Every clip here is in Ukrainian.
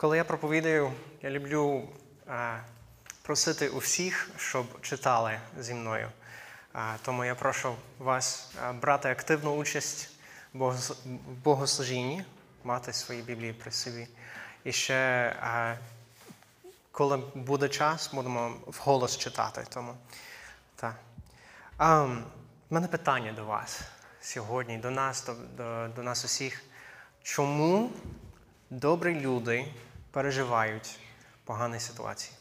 Коли я проповідаю, я люблю просити у всіх, щоб читали зі мною. Тому я прошу вас брати активну участь в богослужінні, мати свої біблії при собі. І ще, коли буде час, будемо вголос читати. Тому, так. А, в мене питання до вас сьогодні, до нас, до, до, до нас усіх. Чому добрі люди переживають погані ситуації?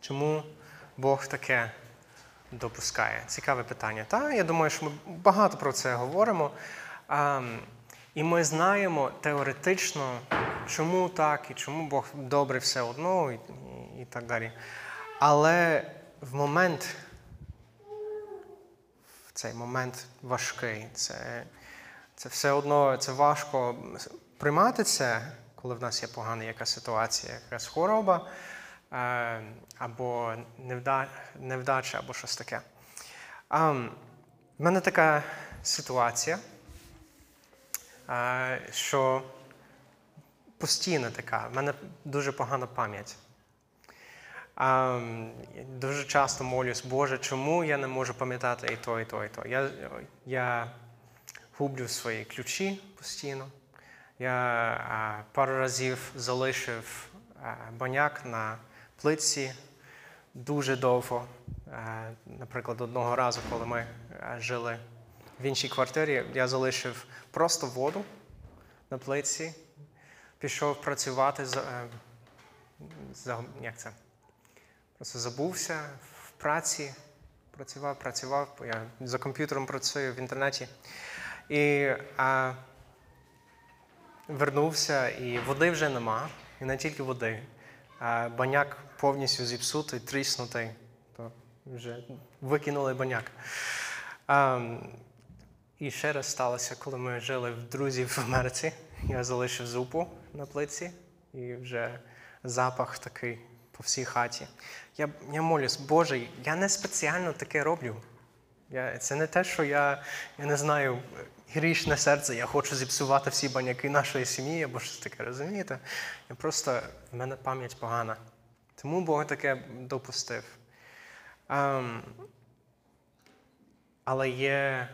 Чому Бог таке допускає? Цікаве питання. Та, я думаю, що ми багато про це говоримо. А, і ми знаємо теоретично, чому так, і чому Бог добрий все одно, і, і так далі. Але в момент, в цей момент важкий, це, це все одно це важко приймати це, коли в нас є погана якась ситуація, якась хвороба, е, або невда, невдача, або щось таке. В мене така ситуація, е, що постійно така, в мене дуже погана пам'ять. Дуже часто молюсь, Боже, чому я не можу пам'ятати і то, і то, і то. Я, я гублю свої ключі постійно. Я пару разів залишив а, баняк на плитці дуже довго. Наприклад, одного разу, коли ми жили в іншій квартирі, я залишив просто воду на плитці, пішов працювати е, як це? Просто забувся в праці, працював, працював, я за комп'ютером працюю в інтернеті. І а, вернувся, і води вже нема, і не тільки води. Баняк повністю зіпсутий, тріснутий, то вже викинули баняк. І ще раз сталося, коли ми жили в друзів в Америці. Я залишив зупу на плиці, і вже запах такий по всій хаті. Я, я молюсь, Боже, я не спеціально таке роблю. Я, це не те, що я, я не знаю, грішне серце, я хочу зіпсувати всі баняки нашої сім'ї або щось таке, розумієте? Я просто, в мене пам'ять погана. Тому Бог таке допустив. Ем, але є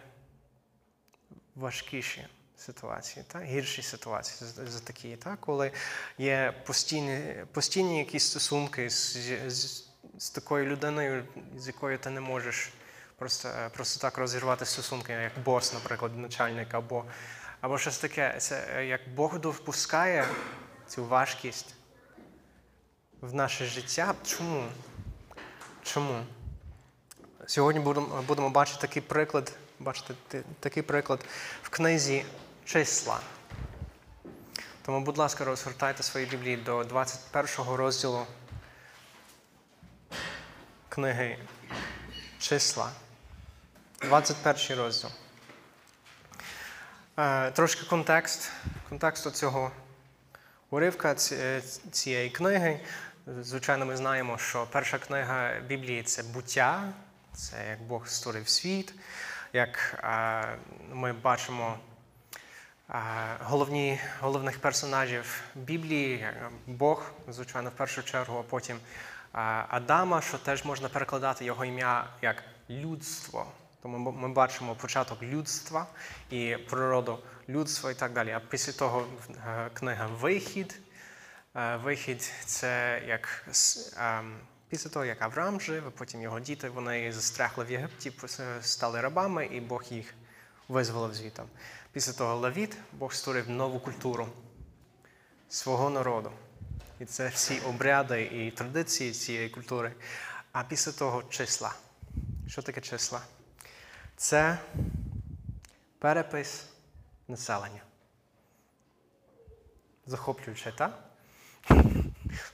важкіші ситуації, та? гірші ситуації за такі, та? коли є постійні, постійні якісь стосунки з, з, з такою людиною, з якою ти не можеш просто, е, просто так розірвати стосунки, як бос, наприклад, начальник, або, або щось таке. Це е, як Бог допускає цю важкість в наше життя. Чому? Чому? Сьогодні будемо, будемо бачити такий приклад, бачити такий приклад в книзі числа. Тому, будь ласка, розгортайте свої біблії до 21 розділу книги числа. 21 розділ. Е, Трошки контекст, контексту цього уривка е, цієї книги. Звичайно, ми знаємо, що перша книга Біблії це буття, це як Бог створив світ. Як е, ми бачимо головні, головних персонажів Біблії, Бог, звичайно, в першу чергу, а потім Адама, що теж можна перекладати його ім'я як людство. Тому ми- бачимо початок людства і природу людства і так далі. А після того е, книга Вихід. Е, Вихід це як ем, після того, як Авраам жив, а потім його діти вони застрягли в Єгипті, стали рабами, і Бог їх визволив звідти. Після того Левіт, Бог створив нову культуру свого народу. І це всі обряди і традиції цієї культури. А після того числа. Що таке числа? Це перепис населення. Захоплююче, так?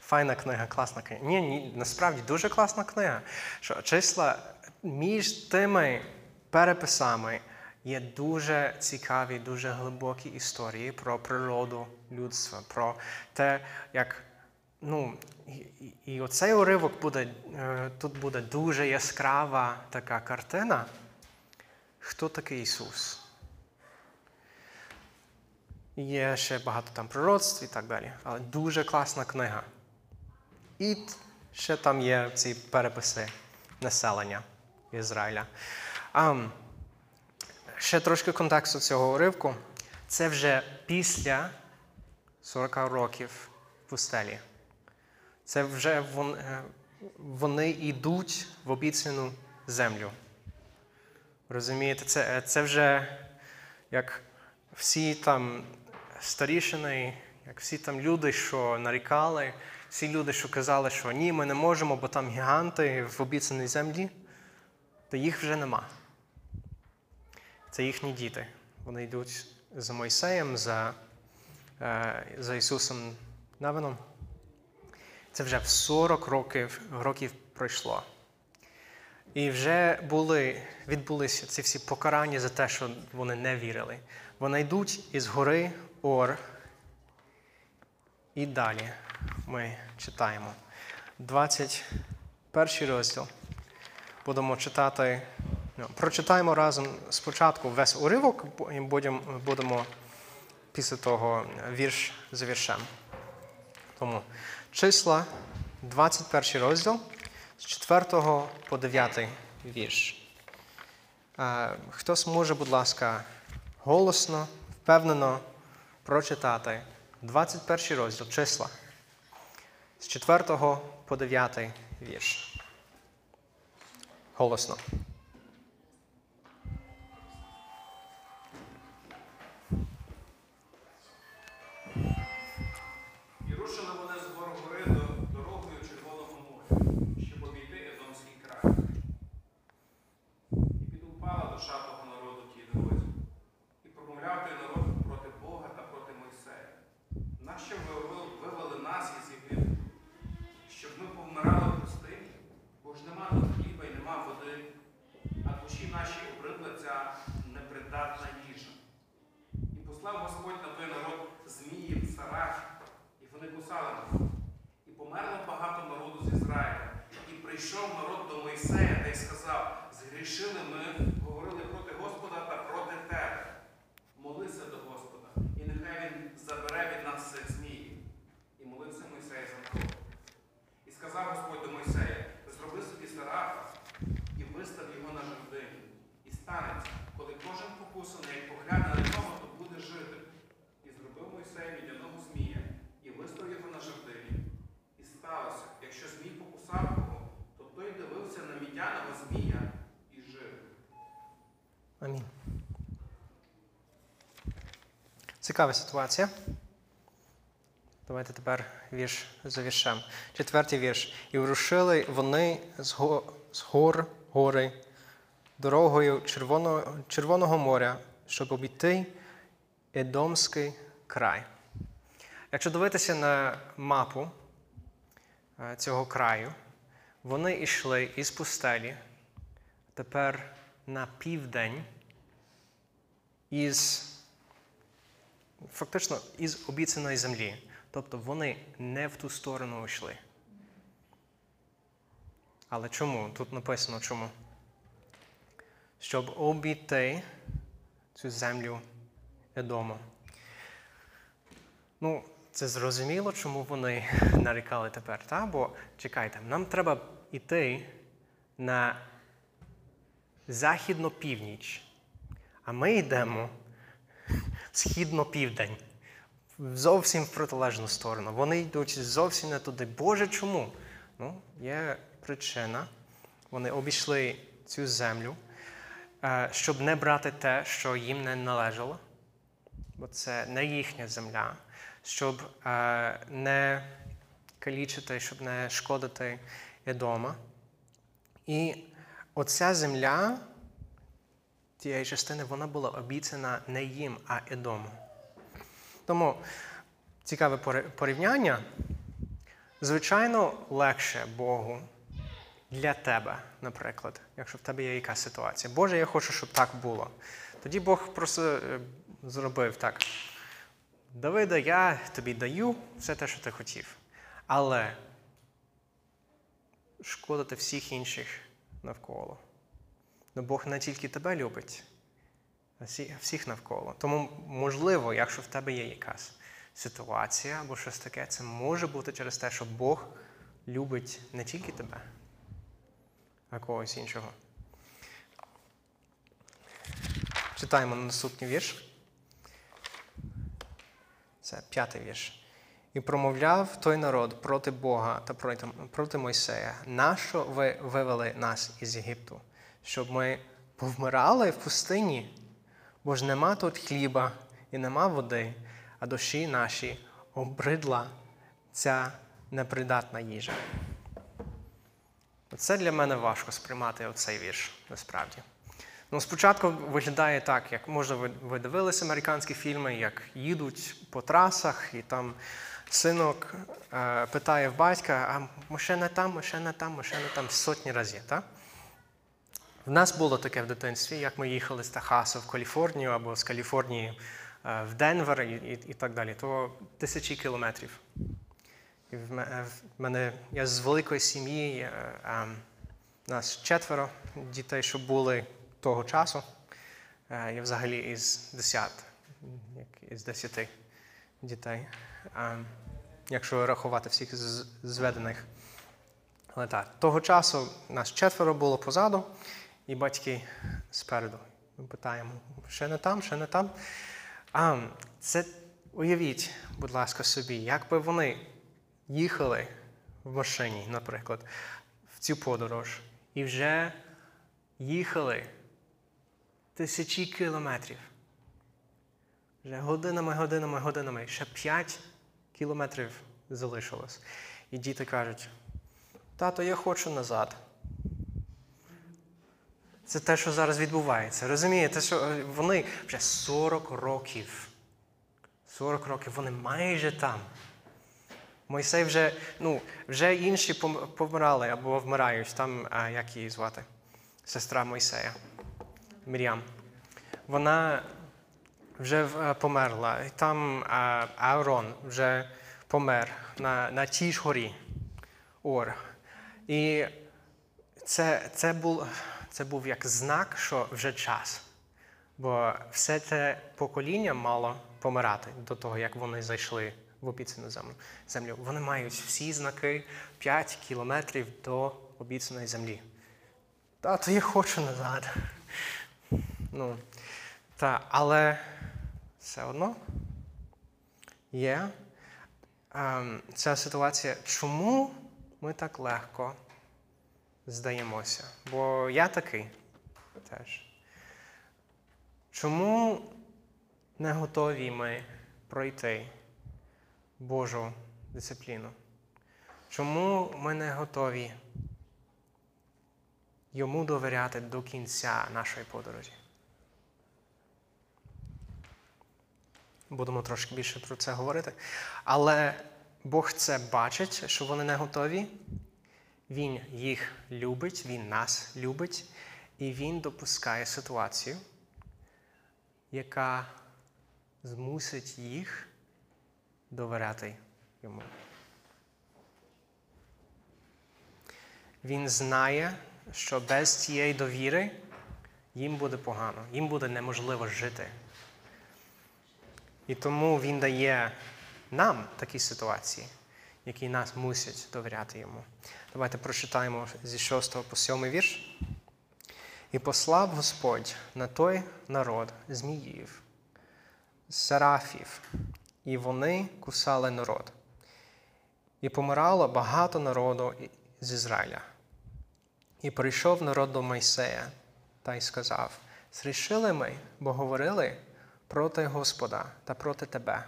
Файна книга, класна книга. Ні, ні, насправді дуже класна книга. Що числа між тими переписами є дуже цікаві, дуже глибокі історії про природу людства, про те, як. Ну, і, і, і оцей уривок буде, е, тут буде дуже яскрава така картина. Хто такий Ісус? Є ще багато там пророцтв і так далі. Але дуже класна книга. І ще там є ці переписи населення Ізраїля. А, ще трошки контексту цього уривку. Це вже після 40 років пустелі. Це вже е, вони йдуть в обіцяну землю. Розумієте, це, це вже як всі там старішини, як всі там люди, що нарікали, всі люди, що казали, що ні, ми не можемо, бо там гіганти в обіцяній землі, то їх вже нема. Це їхні діти. Вони йдуть за Мойсеєм, за, е, за Ісусом Навином. Це вже в 40 років, років пройшло. І вже були, відбулися ці всі покарання за те, що вони не вірили. Вони йдуть із гори Ор. І далі ми читаємо 21 розділ. Будемо читати, ну, прочитаємо разом спочатку весь уривок, і будемо, після того вірш за віршем. Тому числа, 21 розділ з 4 по 9 вірш. Е, Хтось може, будь ласка, голосно, впевнено прочитати 21 розділ числа з 4 по 9 вірш. Голосно. І рушили вони з гор гори до дорогою Червоного моря, щоб обійти Едомський край. І підупала душа того народу тій дорозі, і промовляв той народ проти Бога та проти Мойсея. Нащо ви ви- вивели нас із Єгипту, щоб ми повмирали в пустині? Бо ж нема тут хліба і нема води, а душі наші обридла ця непридатна їжа. І послав Господь на той народ зміїв, сарах, і вони кусали народ. І померло багато народу з Ізраїля. І прийшов народ до Мойсея та й сказав: згрішили ми, говорили проти Господа та проти тебе. Молися до Господа, і нехай він забере від нас цих зміїв. І молився Мойсей за народ. І сказав Господь до Мойсея: зроби собі сарафа і вистав його на жердині. І станеться, коли кожен покусаний, як погляне на нього, то буде жити. І зробив Мойсей мідяного змія, і вистав його на жердині. І сталося, якщо змій покусав його, то той дивився на мідяного змія і жив. Амінь. Цікава ситуація. Давайте тепер вірш за віршем. Четвертий вірш. І врушили вони з го- з гор гори дорогою Червоного, Червоного моря, щоб обійти Едомський край. Якщо дивитися на мапу е, цього краю, вони йшли із пустелі тепер на південь із фактично із обіцяної землі. Тобто вони не в ту сторону йшли. Але чому? Тут написано чому? Щоб обійти цю землю Едому. Ну, це зрозуміло, чому вони нарікали тепер, та? бо чекайте, нам треба йти на західно-північ, а ми йдемо східно-південь, зовсім в протилежну сторону. Вони йдуть зовсім не туди. Боже, чому? Ну, є причина. Вони обійшли цю землю, е, щоб не брати те, що їм не належало, бо це не їхня земля, щоб е, не калічити, щоб не шкодити Едома. І оця земля тієї частини вона була обіцяна не їм, а Едому. Тому цікаве порівняння. Звичайно, легше Богу для тебе, наприклад, якщо в тебе є якась ситуація. Боже, я хочу, щоб так було. Тоді Бог просто е, зробив так. Давида, я тобі даю все те, що ти хотів. Але шкодити всіх інших навколо. Ну, Бог не тільки тебе любить, всі- всіх навколо. Тому, можливо, якщо в тебе є якась ситуація або щось таке, це може бути через те, що Бог любить не тільки тебе, а когось іншого. Читаємо наступний вірш. Це п'ятий вірш. І промовляв той народ проти Бога та проти Мойсея, нащо ви вивели нас із Єгипту, щоб ми повмирали в пустині, бо ж нема тут хліба і нема води, а душі наші обридла ця непридатна їжа. Це для мене важко сприймати оцей вірш, насправді. Ну, спочатку виглядає так, як може ви, ви дивилися американські фільми, як їдуть по трасах, і там синок е, питає в батька, а машина там, машина там, машина там сотні разів. Так? В нас було таке в дитинстві, як ми їхали з Техасу в Каліфорнію або з Каліфорнії е, в Денвер і, і, і так далі. То тисячі кілометрів. І в ме- в мене я з великої сім'ї, е, е, нас четверо дітей, що були того часу. Я взагалі із 10, як із 10 дітей, якщо рахувати всіх зведених. Але так, того часу нас четверо було позаду, і батьки спереду. Ми питаємо, ще не там, ще не там. А це уявіть, будь ласка, собі, як би вони їхали в машині, наприклад, в цю подорож, і вже їхали тисячі кілометрів. Вже годинами, годинами, годинами. Ще 5 кілометрів залишилось. І діти кажуть: тато, я хочу назад. Це те, що зараз відбувається. Розумієте, що е, вони вже 40 років. 40 років вони майже там. Мойсей вже, ну, вже інші помирали або вмирають. Там, а, як її звати? Сестра Мойсея. Мір'ям. Вона вже е, померла. Там а, Аарон вже помер на, на тій ж горі. Ор. І це, це, був, це був як знак, що вже час. Бо все це покоління мало помирати до того, як вони зайшли в обіцяну землю. Вони мають всі знаки 5 кілометрів до обіцяної землі. Тато, я хочу назад. Ну, та, але все одно є ем, ця ситуація. Чому ми так легко здаємося? Бо я такий теж. Чому не готові ми пройти Божу дисципліну? Чому ми не готові йому довіряти до кінця нашої подорожі? Будемо трошки більше про це говорити. Але Бог це бачить, що вони не готові. Він їх любить, Він нас любить, і Він допускає ситуацію, яка змусить їх довіряти йому. Він знає, що без цієї довіри їм буде погано, їм буде неможливо жити. І тому він дає нам такі ситуації, які нас мусять довіряти йому. Давайте прочитаємо зі 6 по 7 вірш. І послав Господь на той народ зміїв, серафів, і вони кусали народ. І помирало багато народу з Ізраїля. І прийшов народ до Мойсея та й сказав: Зрішили ми, бо говорили проти Господа та проти тебе.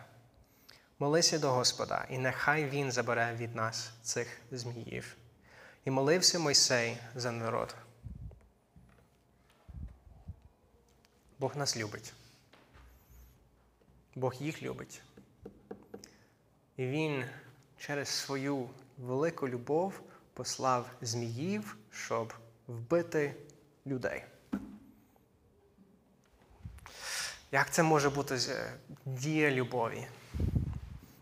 Молися до Господа, і нехай Він забере від нас цих зміїв. І молився Мойсей за народ. Бог нас любить. Бог їх любить. І Він через свою велику любов послав зміїв, щоб вбити людей. Як це може бути е, дія любові?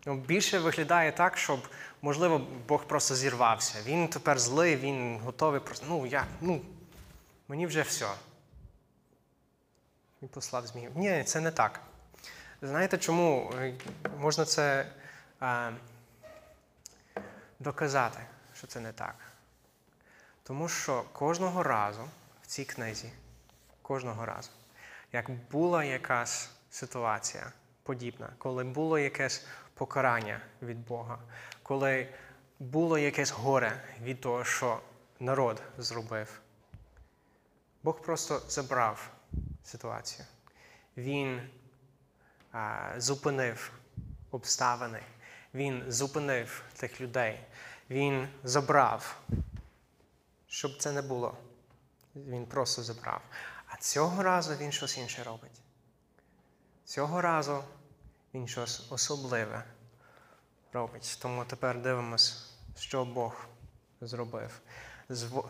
Ну, більше виглядає так, щоб, можливо, Бог просто зірвався. Він тепер злий, він готовий просто. Ну, я, ну, мені вже все. і послав змію. Ні, це не так. Знаєте, чому Е, можна це е, доказати, що це не так? Тому що кожного разу в цій книзі, кожного разу, як була якась ситуація подібна, коли було якесь покарання від Бога, коли було якесь горе від того, що народ зробив, Бог просто забрав ситуацію. Він а, зупинив обставини, він зупинив тих людей, він забрав, щоб це не було. Він просто забрав. А цього разу він щось інше робить. Цього разу він щось особливе робить. Тому тепер дивимось, що Бог зробив.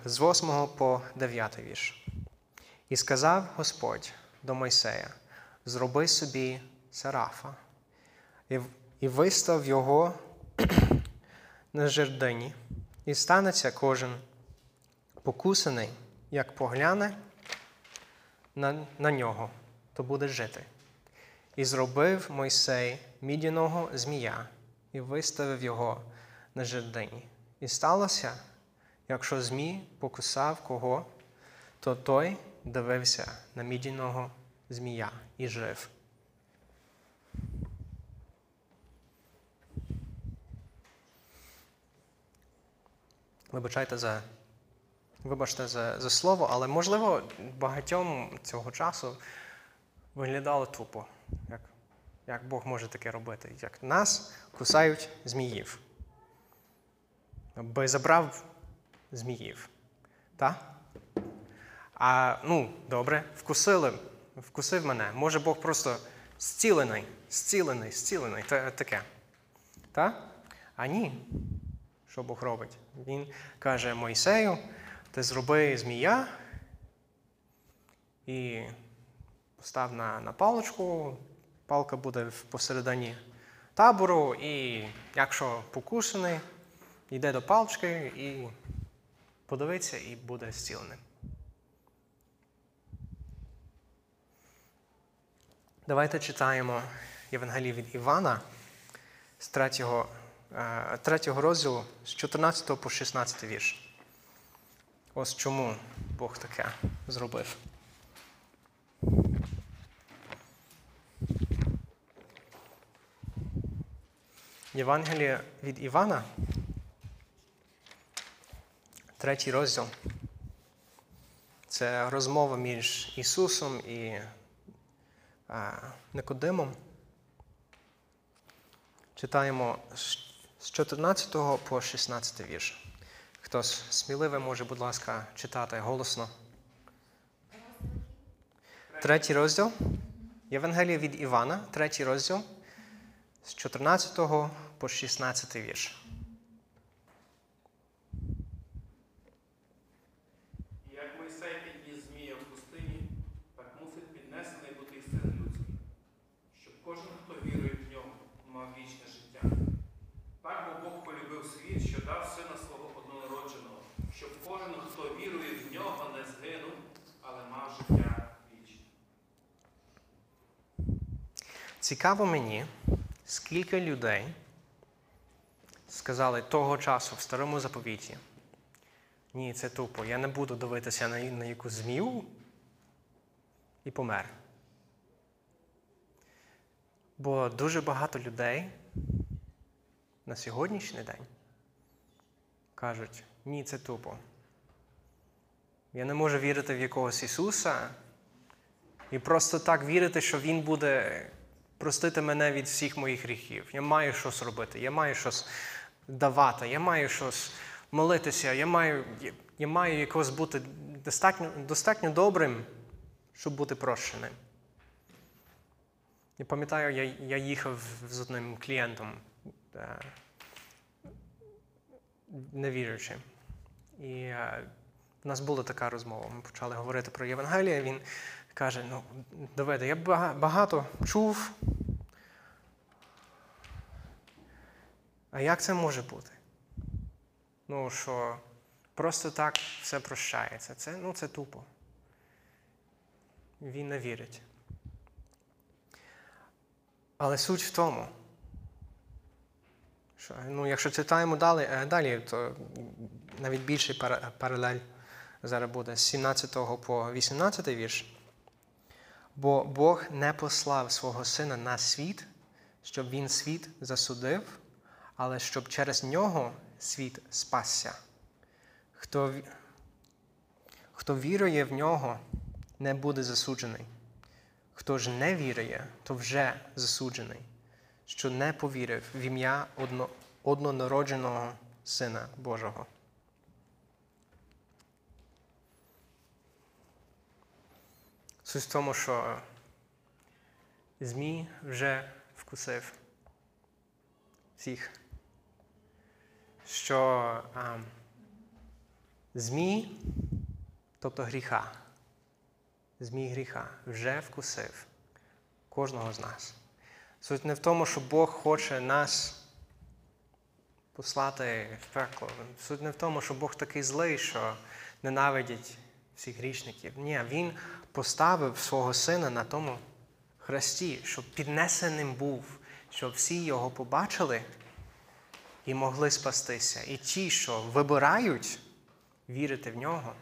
З 8 по 9 вірш. І сказав Господь до Мойсея: зроби собі сарафа, і, вистав його на жердині, і станеться кожен покусаний, як погляне на, на нього, то буде жити. І зробив Мойсей мідяного змія і виставив його на жердині. І сталося, якщо змій покусав кого, то той дивився на мідяного змія і жив. Вибачайте за, вибачте за, за слово, але можливо багатьом цього часу виглядало тупо, як, як Бог може таке робити. Як нас кусають зміїв. Би забрав зміїв. Так? А ну, добре, вкусили, вкусив мене. Може Бог просто зцілений, зцілений, зцілений. Та- Таке. Так? А ні. Що Бог робить? Він каже Мойсею, ти зроби змія і постав на, на паличку, палка буде посередині табору, і якщо покусаний, йде до палички і подивиться, і буде зціленим. Давайте читаємо Євангеліє від Івана з 3, е, 3 розділу з 14 по 16 вірш. Ось чому Бог таке зробив. Євангеліє від Івана, третій розділ. Це розмова між Ісусом і Никодимом. Читаємо з- з 14 по 16 вірш. Хтось сміливий може, будь ласка, читати голосно. Третій розділ. Євангелія від Івана, третій розділ з 14 по 16 вірш. Цікаво мені, скільки людей сказали того часу в старому заповіті. Ні, це тупо. Я не буду дивитися на, на яку змію і помер. Бо дуже багато людей на сьогоднішній день кажуть, ні, це тупо. Я не можу вірити в якогось Ісуса і просто так вірити, що Він буде простити мене від всіх моїх гріхів. Я маю щось робити, я маю щось давати, я маю щось молитися, я маю, я, маю якось бути достатньо, достатньо добрим, щоб бути прощеним. Я пам'ятаю, я, я їхав з одним клієнтом, е, невіруючим. І е, в нас була така розмова. Ми почали говорити про Євангеліє. Він каже: ну, Давиде, я багато чув. А як це може бути? Ну, що просто так все прощається. Це, ну, це тупо. Він не вірить. Але суть в тому, що ну, якщо читаємо далі, е, далі то навіть більший паралель зараз буде з 17 по 18 вірш. Бо Бог не послав свого сина на світ, щоб він світ засудив, але щоб через нього світ спасся. Хто, хто вірує в нього, не буде засуджений. Хто ж не вірує, то вже засуджений, що не повірив в ім'я одно, однонародженого Сина Божого. Суть в тому, що Змій вже вкусив всіх. Що а, Змій, тобто гріха, Змій гріха вже вкусив кожного з нас. Суть не в тому, що Бог хоче нас послати в пекло. Суть не в тому, що Бог такий злий, що ненавидить всіх грішників. Ні, Він поставив свого сина на тому хресті, щоб піднесеним був, щоб всі його побачили і могли спастися. І ті, що вибирають вірити в нього,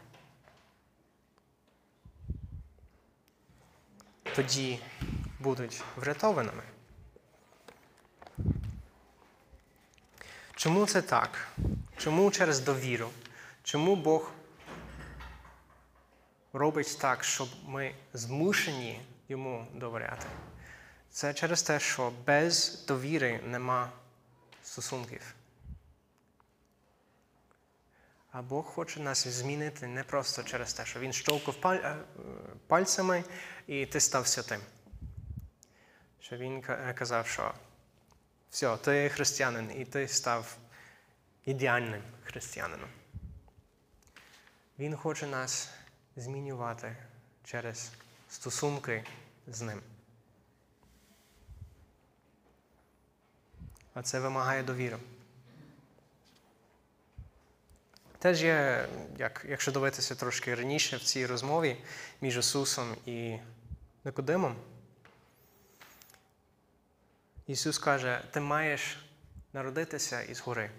тоді будуть врятованими. Чому це так? Чому через довіру? Чому Бог робить так, щоб ми змушені йому довіряти? Це через те, що без довіри нема стосунків. А Бог хоче нас змінити не просто через те, що Він щолкав е, пальцями і ти став святим. Що Він казав, що все, ти християнин, і ти став ідеальним християнином. Він хоче нас змінювати через стосунки з ним. А це вимагає довіри. Теж є, як, якщо дивитися трошки раніше в цій розмові між Ісусом і Никодимом, Ісус каже, ти маєш народитися із гори.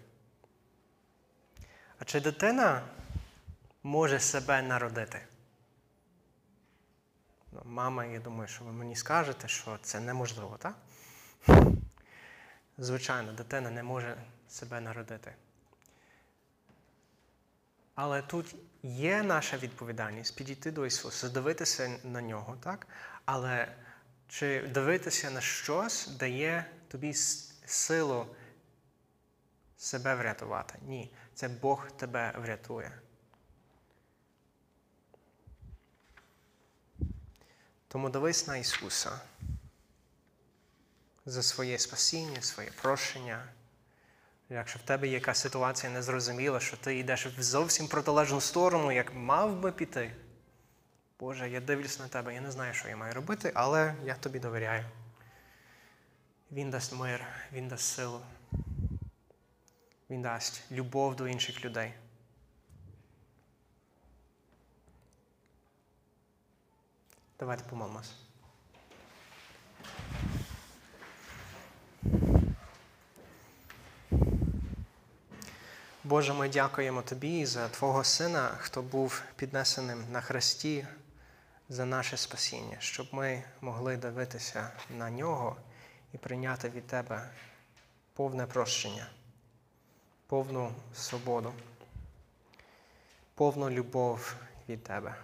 А чи дитина може себе народити? Ну, мама, я думаю, що ви мені скажете, що це неможливо, так? Звичайно, дитина не може себе народити. Але тут є наша відповідальність підійти до Ісуса, дивитися на нього, так? Але чи дивитися на щось дає тобі силу себе врятувати? Ні. Це Бог тебе врятує. Тому дивись на Ісуса за своє спасіння, своє прощення. Якщо в тебе якась ситуація незрозуміла, що ти йдеш в зовсім протилежну сторону, як мав би піти. Боже, я дивлюсь на тебе, я не знаю, що я маю робити, але я тобі довіряю. Він дасть мир, Він дасть силу. Він дасть любов до інших людей. Давайте помолимось. Боже, ми дякуємо Тобі за Твого Сина, хто був піднесеним на хресті за наше спасіння, щоб ми могли дивитися на нього і прийняти від Тебе повне прощення, повну свободу, повну любов від Тебе.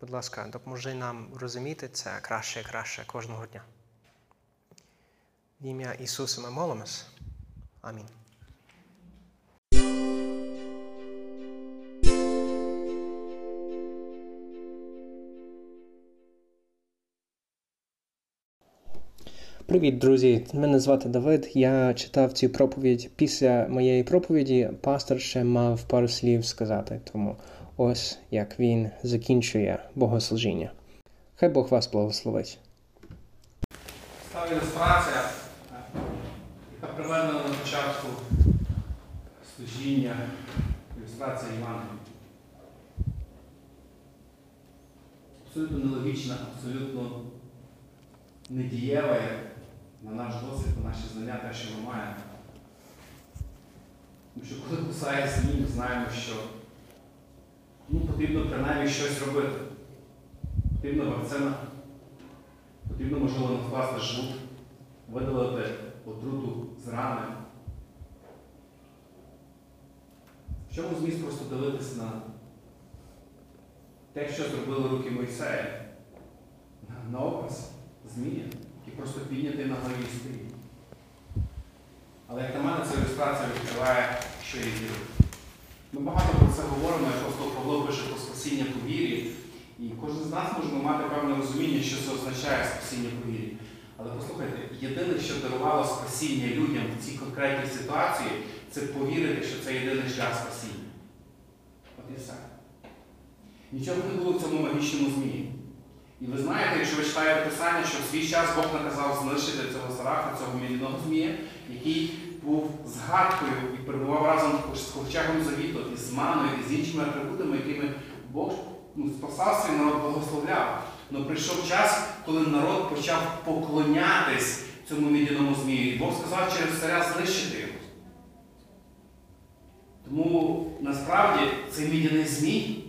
Будь ласка, допоможи нам розуміти це краще і краще кожного дня. В ім'я Ісуса ми молимось. Амінь. Привіт, друзі! Мене звати Давид. Я читав цю проповідь. Після моєї проповіді пастор ще мав пару слів сказати. Тому ось як він закінчує богослужіння. Хай Бог вас благословить. Та ілюстрація, яка приведена на початку служіння, ілюстрація Івана. Абсолютно нелогічна, абсолютно недієве на наш досвід, на наші знання, те, що ми маємо. Тому що коли кусає змій, знаємо, що ну, потрібно принаймні щось робити. Потрібна вакцина, потрібно, можливо, накласти жгут, видалити отруту з рани. В чому зміст просто дивитись на те, що зробили руки Мойсея, на, образ змія, який просто піднятий на горі і стоїть. Але як на мене, ця ілюстрація відкриває, що є віра. Ми багато про це говоримо, як апостол Павло пише про спасіння по вірі. І кожен з нас може мати певне розуміння, що це означає спасіння по вірі. Але послухайте, єдине, що дарувало спасіння людям в цій конкретній ситуації, це повірити, що це єдиний шлях спасіння. От і все. Нічого не було в цьому магічному змії. І ви знаєте, якщо ви читаєте Писання, що в свій час Бог наказав знищити цього сарафа, цього мідяного змія, який був згадкою і перебував разом з ковчегом завіту, і з маною, і з іншими атрибутами, якими Бог ну, спасав свій народ, благословляв. Але прийшов час, коли народ почав поклонятись цьому мідяному змію. І Бог сказав через царя знищити його. Тому насправді цей мідяний змій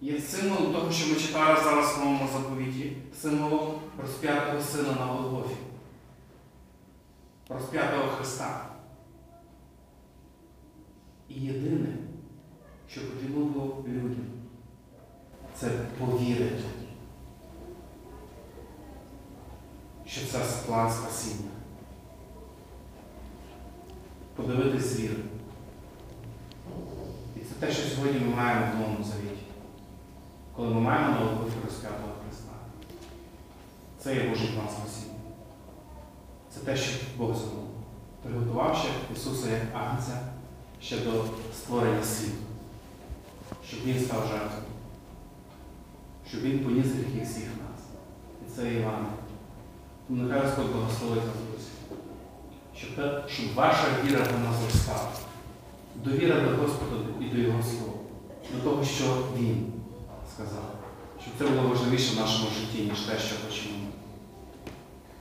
є символом того, що ми читали зараз в новому заповіті, символом розп'ятого сина на Голгофі, розп'ятого Христа. І єдине, що потрібно було людям, це повірити, що це план спасіння. Подивитись з віри. І це те, що сьогодні ми маємо в Новому Завіті. Коли ми маємо Голгофі розп'ятого Христа. Це є Божий план спасіння. Це те, що Бог зробив. Приготувавши Ісуса як Агнця ще до створення світу. Щоб Він став жертвою. Щоб Він поніс гріхи всіх нас. І це Іван. Тому нехай Господь благословить нас, друзі. Щоб, щоб ваша віра в нас зростала. Довіра до Господа і до Його Слова. До того, що Він сказав. Щоб це було важливіше в нашому житті, ніж те, що хочемо.